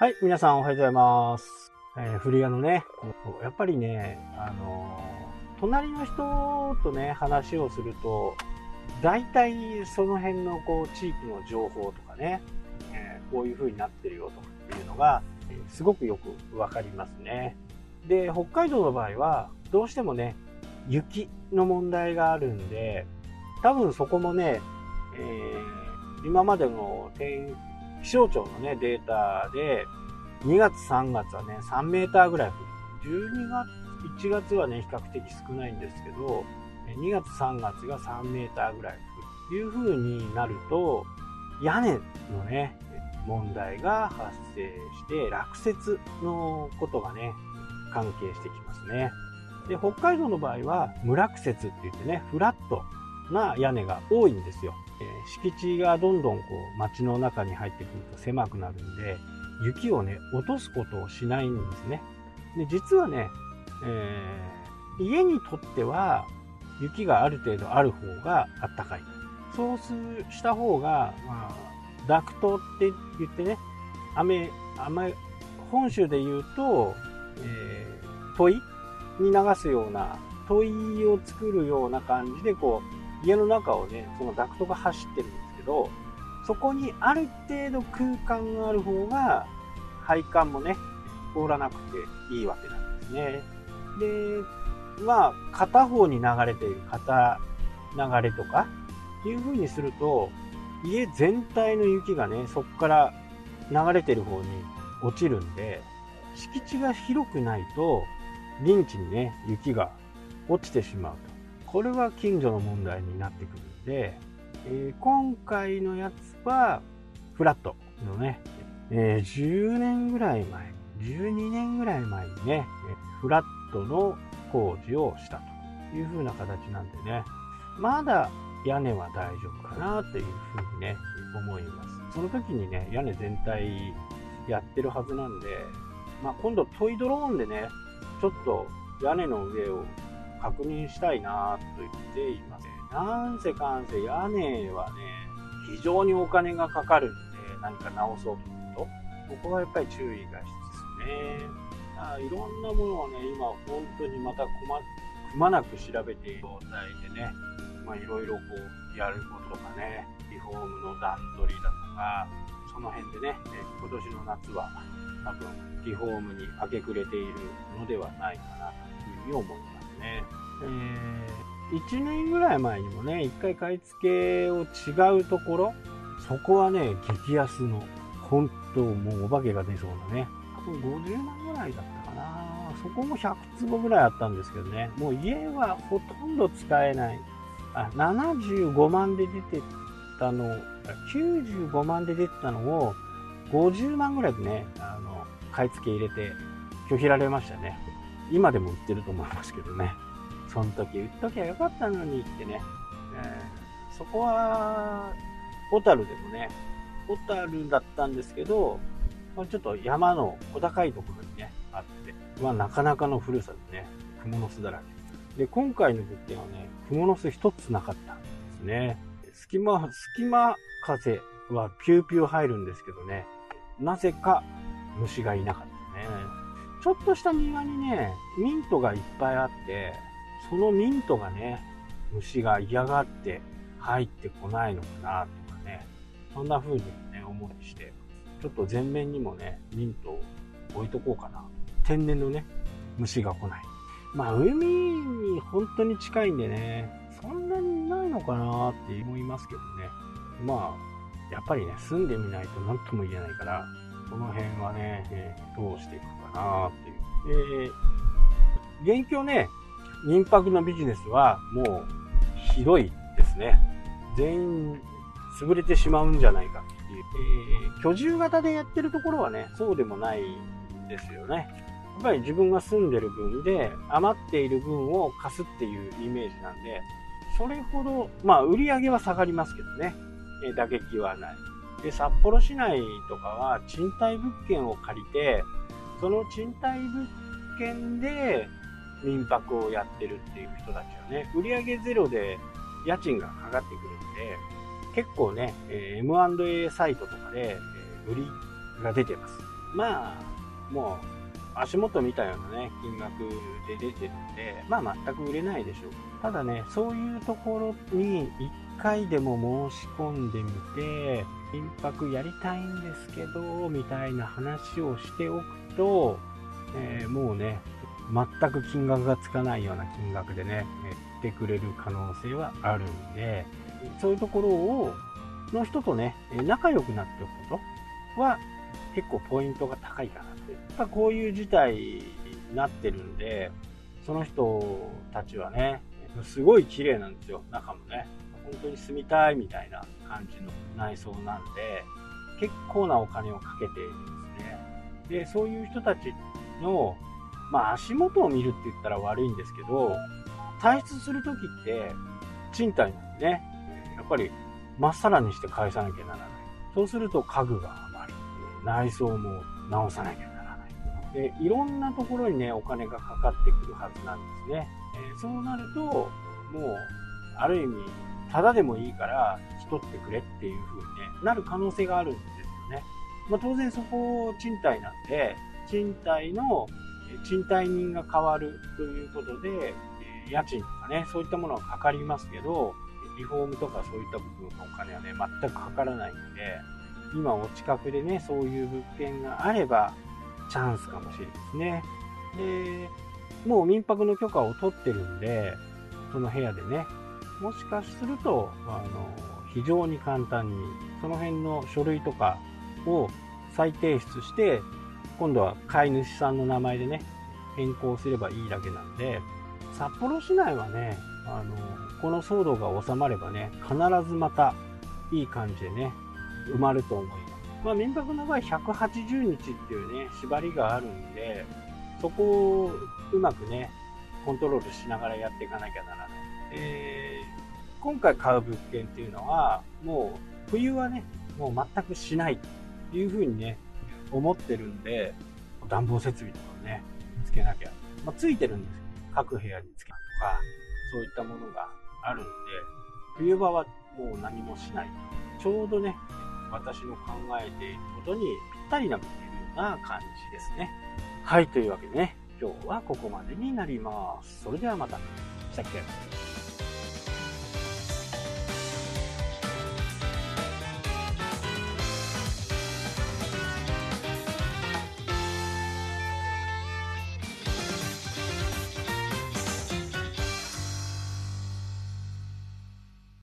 はい、皆さんおはようございます。えー、古谷のね、やっぱりね、あのー隣の人とね、話をすると、大体その辺のこう地域の情報とかね、えーこういう風になってるよとかっていうのが、えすごくよくわかりますね。で、北海道の場合は、どうしてもね、雪の問題があるんで、多分そこもね、えー今までの天気象庁のね、データで、2月3月はね、3メーターぐらい降る。12月、1月はね、比較的少ないんですけど、2月3月が3メーターぐらい降る。という風になると、屋根のね、問題が発生して、落雪のことがね、関係してきますね。で、北海道の場合は、無落雪って言ってね、フラットな屋根が多いんですよ。敷地がどんどんこう街の中に入ってくると狭くなるんで、雪をね、落とすことをしないんですね。で、実はね、えー家にとっては雪がある程度ある方があったかい。そうした方が、まあ、ダクトって言ってね、雨、雨、本州で言うと、えー、問いに流すような、問いを作るような感じで、こう、家の中をね、そのダクトが走ってるんですけど、そこにある程度空間がある方が、配管もね、通らなくていいわけなんですね。で、まあ、片方に流れている片流れとか、いう風にすると、家全体の雪がね、そこから流れてる方に落ちるんで、敷地が広くないと、林地にね、雪が落ちてしまうと。これは近所の問題になってくるんで、えー今回のやつは、フラットのね、えー10年ぐらい前、12年ぐらい前にね、えフラットの工事をしたという風な形なんでね、まだ屋根は大丈夫かなという風にね、思います。その時にね、屋根全体やってるはずなんで、まあ、今度トイドローンでね、ちょっと屋根の上を確認したいなと言っています。なんせかんせ屋根はね、非常にお金がかかるんで、何か直そうとすると、ここはやっぱり注意が必要ですね。あいろんなものをね、今本当にまたくまくまなく調べている状態でね、まあ、いろいろこうやることとかね、リフォームの段取りだとか、その辺でね、今年の夏は多分リフォームに明け暮れているのではないかなというふうに思いますね。えー、1年ぐらい前にもね、一回買い付けを違うところ、そこはね、激安の、本当もうお化けが出そうなね、多分50万ぐらいだったかな。そこも100坪ぐらいあったんですけどね、もう家はほとんど使えない。あ、75万で出てたの、95万で出てたのを、50万ぐらいでね、あの、買い付け入れて拒否られましたね。今でも売ってると思いますけどね。その時売っときゃよかったのにってね。えーそこは、小樽でもね、小樽だったんですけど、ちょっと山の小高いところにね、あって、まあなかなかの古さでね、蜘蛛の巣だらけ。で、今回の物件はね、蜘蛛の巣一つなかったんですね。隙間、隙間風はピューピュー入るんですけどね、なぜか虫がいなかった。ちょっとした庭にね、ミントがいっぱいあって、そのミントがね、虫が嫌がって入ってこないのかなとかね、そんな風にね、思いして、ちょっと前面にもね、ミントを置いとこうかな。天然のね、虫が来ない。まあ、海に本当に近いんでね、そんなにないのかなって思いますけどね。まあ、やっぱりね、住んでみないと何とも言えないから、その辺はね、えどうしていくかなっていう。えー、現況ね、民泊のビジネスはもうひどいですね。全員潰れてしまうんじゃないかっていう。えー居住型でやってるところはね、そうでもないんですよね。やっぱり自分が住んでる分で余っている分を貸すっていうイメージなんで、それほど、まあ売り上げは下がりますけどね、えー打撃はない。で、札幌市内とかは賃貸物件を借りて、その賃貸物件で民泊をやってるっていう人たちはね、売上ゼロで家賃がかかってくるんで、結構ね、え M&A サイトとかで、え売りが出てます。まあ、もう、足元見たようなね、金額で出てるんで、まあ全く売れないでしょう。ただね、そういうところに1回でも申し込んでみて、金箔やりたいんですけど、みたいな話をしておくと、えー、もうね、全く金額がつかないような金額でね、売ってくれる可能性はあるんで、そういうところを、の人とね、仲良くなっておくことは結構ポイントが高いかなって。やっぱこういう事態になってるんで、その人たちはね、すごい綺麗なんですよ、中もね。本当に住みたいみたいな感じの内装なんで、結構なお金をかけているんですね。で、そういう人たちの、まあ足元を見るって言ったら悪いんですけど、退出するときって賃貸なんでね、やっぱりまっさらにして返さなきゃならない。そうすると家具が余る。内装も直さなきゃならない。で、いろんなところにね、お金がかかってくるはずなんですね。え、そうなると、もう、ある意味、ただでもいいから引き取ってくれっていう風に、ね、なる可能性があるんですよね。まあ、当然そこ賃貸なんで、賃貸の賃貸人が変わるということで、家賃とかね、そういったものはかかりますけど、リフォームとかそういった部分のお金はね、全くかからないんで、今お近くでね、そういう物件があれば、チャンスかもしれないですね。で、もう民泊の許可を取ってるんで、その部屋でね、もしかすると、あの、非常に簡単に、その辺の書類とかを再提出して、今度は飼い主さんの名前でね、変更すればいいだけなんで、札幌市内はね、あの、この騒動が収まればね、必ずまたいい感じでね、埋まると思います。まあ、民泊の場合180日っていうね、縛りがあるんで、そこをうまくね、コントロールしながらやっていかなきゃならない。えー、今回買う物件っていうのは、もう冬はね、もう全くしないというふうにね、思ってるんで、暖房設備とかをね、つけなきゃ。まあ、ついてるんですけど、各部屋につけるとか、そういったものがあるんで、冬場はもう何もしない。ちょうどね、私の考えていることにぴったりな物件のような感じですね。はい、というわけでね、今日はここまでになります。それではまた。したっけ？